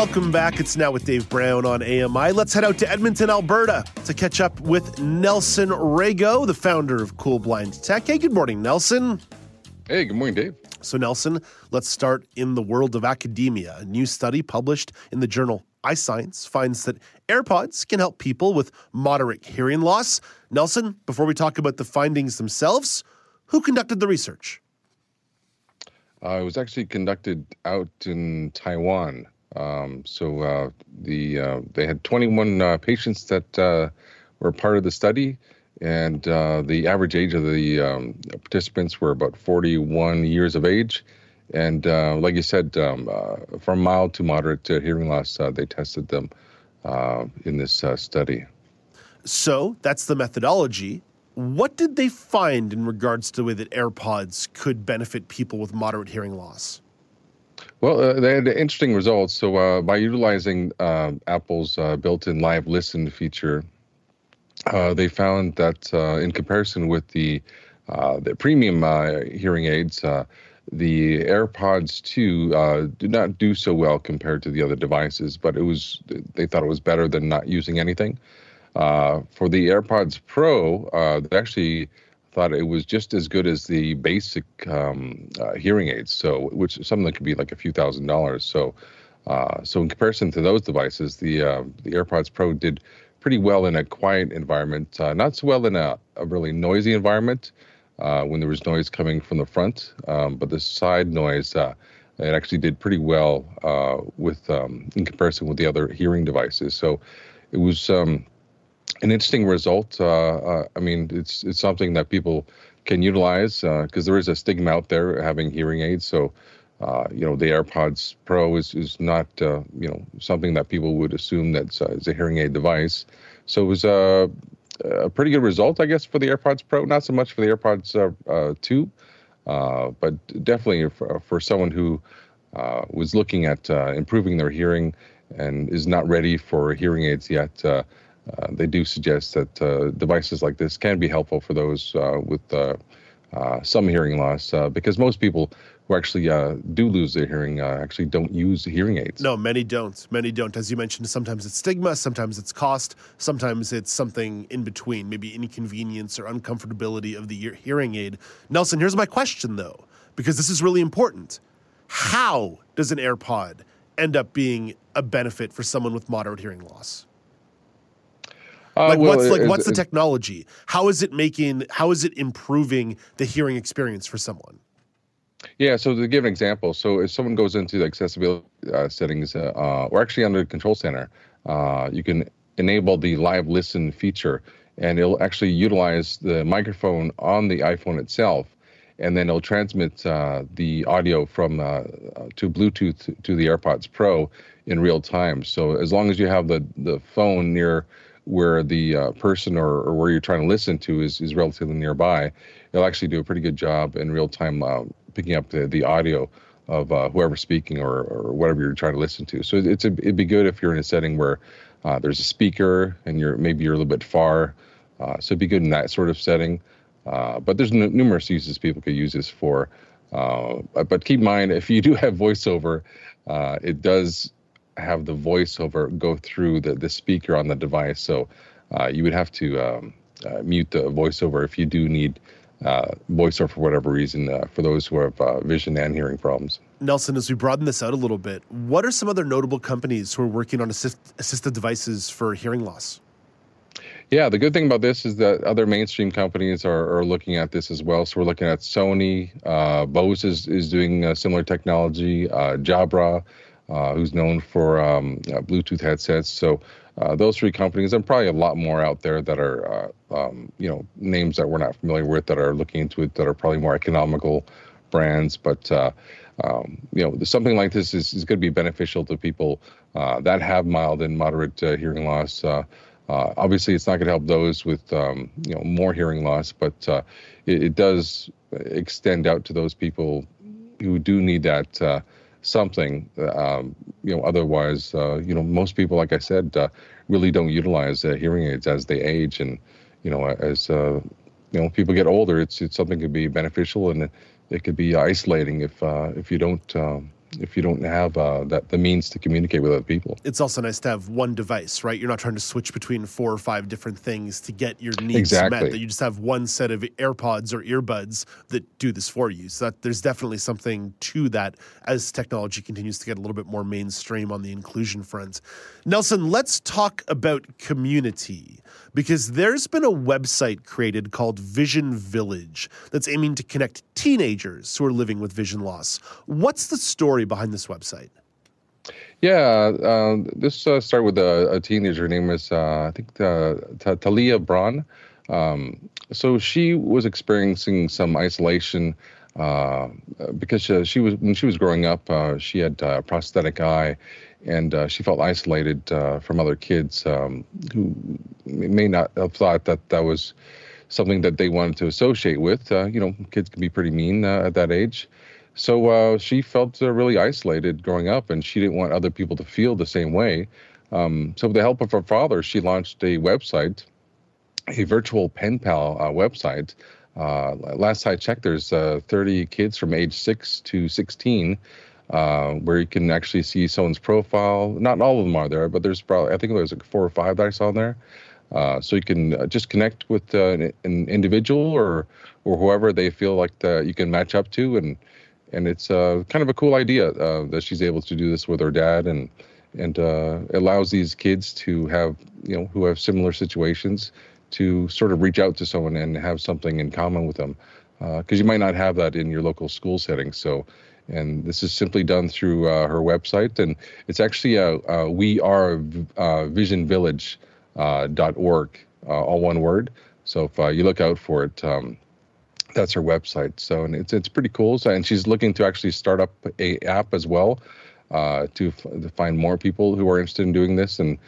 Welcome back. It's now with Dave Brown on AMI. Let's head out to Edmonton, Alberta to catch up with Nelson Rego, the founder of Cool Blind Tech. Hey, good morning, Nelson. Hey, good morning, Dave. So, Nelson, let's start in the world of academia. A new study published in the journal iScience finds that AirPods can help people with moderate hearing loss. Nelson, before we talk about the findings themselves, who conducted the research? Uh, it was actually conducted out in Taiwan. Um, so uh, the uh, they had 21 uh, patients that uh, were part of the study, and uh, the average age of the um, participants were about 41 years of age. And like you said, um, from mild to moderate hearing loss, they tested them in this study. So that's the methodology. What did they find in regards to the way that AirPods could benefit people with moderate hearing loss? Well, uh, they had interesting results. So, uh, by utilizing uh, Apple's uh, built in live listen feature, uh, they found that uh, in comparison with the, the premium hearing aids, the AirPods 2 did not do so well compared to the other devices, but it was they thought it was better than not using anything. for the AirPods Pro, they actually thought it was just as good as the basic um, uh, hearing aids. So, which some of them could be like a few thousand dollars. So, uh, so in comparison to those devices, the uh, the AirPods Pro did pretty well in a quiet environment, uh, not so well in a, a really noisy environment uh, when there was noise coming from the front, um, but the side noise. Uh, it actually did pretty well with um, in comparison with the other hearing devices. So, it was um, an interesting result. Uh, uh, I mean, it's it's something that people can utilize because uh, there is a stigma out there having hearing aids. So, uh, you know, the AirPods Pro is is not you know something that people would assume that's uh, is a hearing aid device. So it was a, a pretty good result, I guess, for the AirPods Pro. Not so much for the AirPods Two, but definitely for, for someone who was looking at improving their hearing and is not ready for hearing aids yet. Uh, Uh, they do suggest that uh, devices like this can be helpful for those uh, with uh, uh, some hearing loss because most people who actually do lose their hearing actually don't use hearing aids. No, many don't. Many don't. As you mentioned, sometimes it's stigma, sometimes it's cost, sometimes it's something in between, maybe inconvenience or uncomfortability of the hearing aid. Nelson, here's my question though, because this is really important. How does an AirPod end up being a benefit for someone with moderate hearing loss? Uh, like well, what's like what's the technology? How is it making? How is it improving the hearing experience for someone? Yeah, so to give an example, so if someone goes into the accessibility uh, settings, uh, uh or actually under the control center, uh, you can enable the live listen feature, and it'll actually utilize the microphone on the iPhone itself, and then it'll transmit uh, the audio from to Bluetooth to the AirPods Pro in real time. So as long as you have the the phone near where the uh, person or, or, where you're trying to listen to is, is relatively nearby, it'll actually do a pretty good job in real time uh, picking up the, the audio of uh, whoever's speaking or, or whatever you're trying to listen to. So it's a, it'd be good if you're in a setting where uh, there's a speaker and you're maybe you're a little bit far. Uh, so it'd be good in that sort of setting. Uh, but there's n- numerous uses people could use this for. but keep in mind, if you do have voiceover, it does have the voiceover go through the, the speaker on the device. So uh, you would have to um, uh, mute the voiceover if you do need uh, voiceover for whatever reason uh, for those who have uh, vision and hearing problems. Nelson, as we broaden this out a little bit, what are some other notable companies who are working on assist- assistive devices for hearing loss? Yeah, the good thing about this is that other mainstream companies are, are looking at this as well. So we're looking at Sony, uh, Bose is, is doing similar technology, uh, Jabra, uh, who's known for um, uh, Bluetooth headsets. So uh, those three companies, and probably a lot more out there that are, uh, um, you know, names that we're not familiar with that are looking into it that are probably more economical brands. But um, you know, something like this is, is going to be beneficial to people that have mild and moderate hearing loss. Uh, obviously, it's not going to help those with um, you know more hearing loss, but uh, it, it, does extend out to those people who do need that uh, something. Um, you know, otherwise, uh, you know, most people, like I said, uh, really don't utilize hearing aids as they age, and you know, as you know, people get older, it's it's something could be beneficial and it, could be isolating if if you don't. Um, if you don't have uh, that the means to communicate with other people. It's also nice to have one device, right? You're not trying to switch between four or five different things to get your needs exactly. met. That you just have one set of AirPods or earbuds that do this for you. So that there's definitely something to that as technology continues to get a little bit more mainstream on the inclusion front. Nelson, let's talk about community because there's been a website created called Vision Village that's aiming to connect teenagers who are living with vision loss. What's the story behind this website? Yeah, uh, this uh, started with a, a, teenager. Her name was, uh, I think, uh, Talia Braun. Um, so she was experiencing some isolation uh, because uh, she was when she was growing up. She had a prosthetic eye, and uh, she felt isolated uh, from other kids um, who may not have thought that that was something that they wanted to associate with. Uh, you know, kids can be pretty mean uh, at that age. So uh, she felt uh, really isolated growing up, and she didn't want other people to feel the same way. Um, so, with the help of her father, she launched a website, a virtual pen pal website. last I checked, there's 30 kids from age 6 to 16 uh, where you can actually see someone's profile. Not all of them are there, but there's probably I think there's like four or five that I saw in there. Uh, so you can uh, just connect with uh, an, an, individual or or whoever they feel like the, you can match up to, and and it's uh, kind of a cool idea uh, that she's able to do this with her dad, and and allows these kids to have you know who have similar situations to sort of reach out to someone and have something in common with them, because you might not have that in your local school setting. So and this is simply done through uh, her website. And it's actually a, a we are uh, visionvillage.org uh, uh, all one word. So if uh, you look out for it um, that's her website. So and it's it's pretty cool. So, and she's looking to actually start up a app as well uh, to, f- to find more people who are interested in doing this. And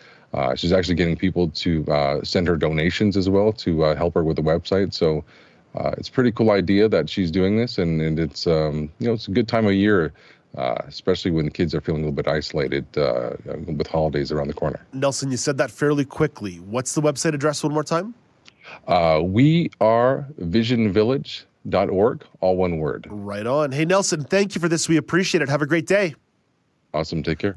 she's actually getting people to send her donations as well to help her with the website. So uh, it's a pretty cool idea that she's doing this, and, and it's um, you know it's a good time of year, uh, especially when the kids are feeling a little bit isolated uh, with holidays around the corner. Nelson, you said that fairly quickly. What's the website address one more time? Uh, we are visionvillage.org, all one word. Right on. Hey Nelson, thank you for this. We appreciate it. Have a great day. Awesome. Take care.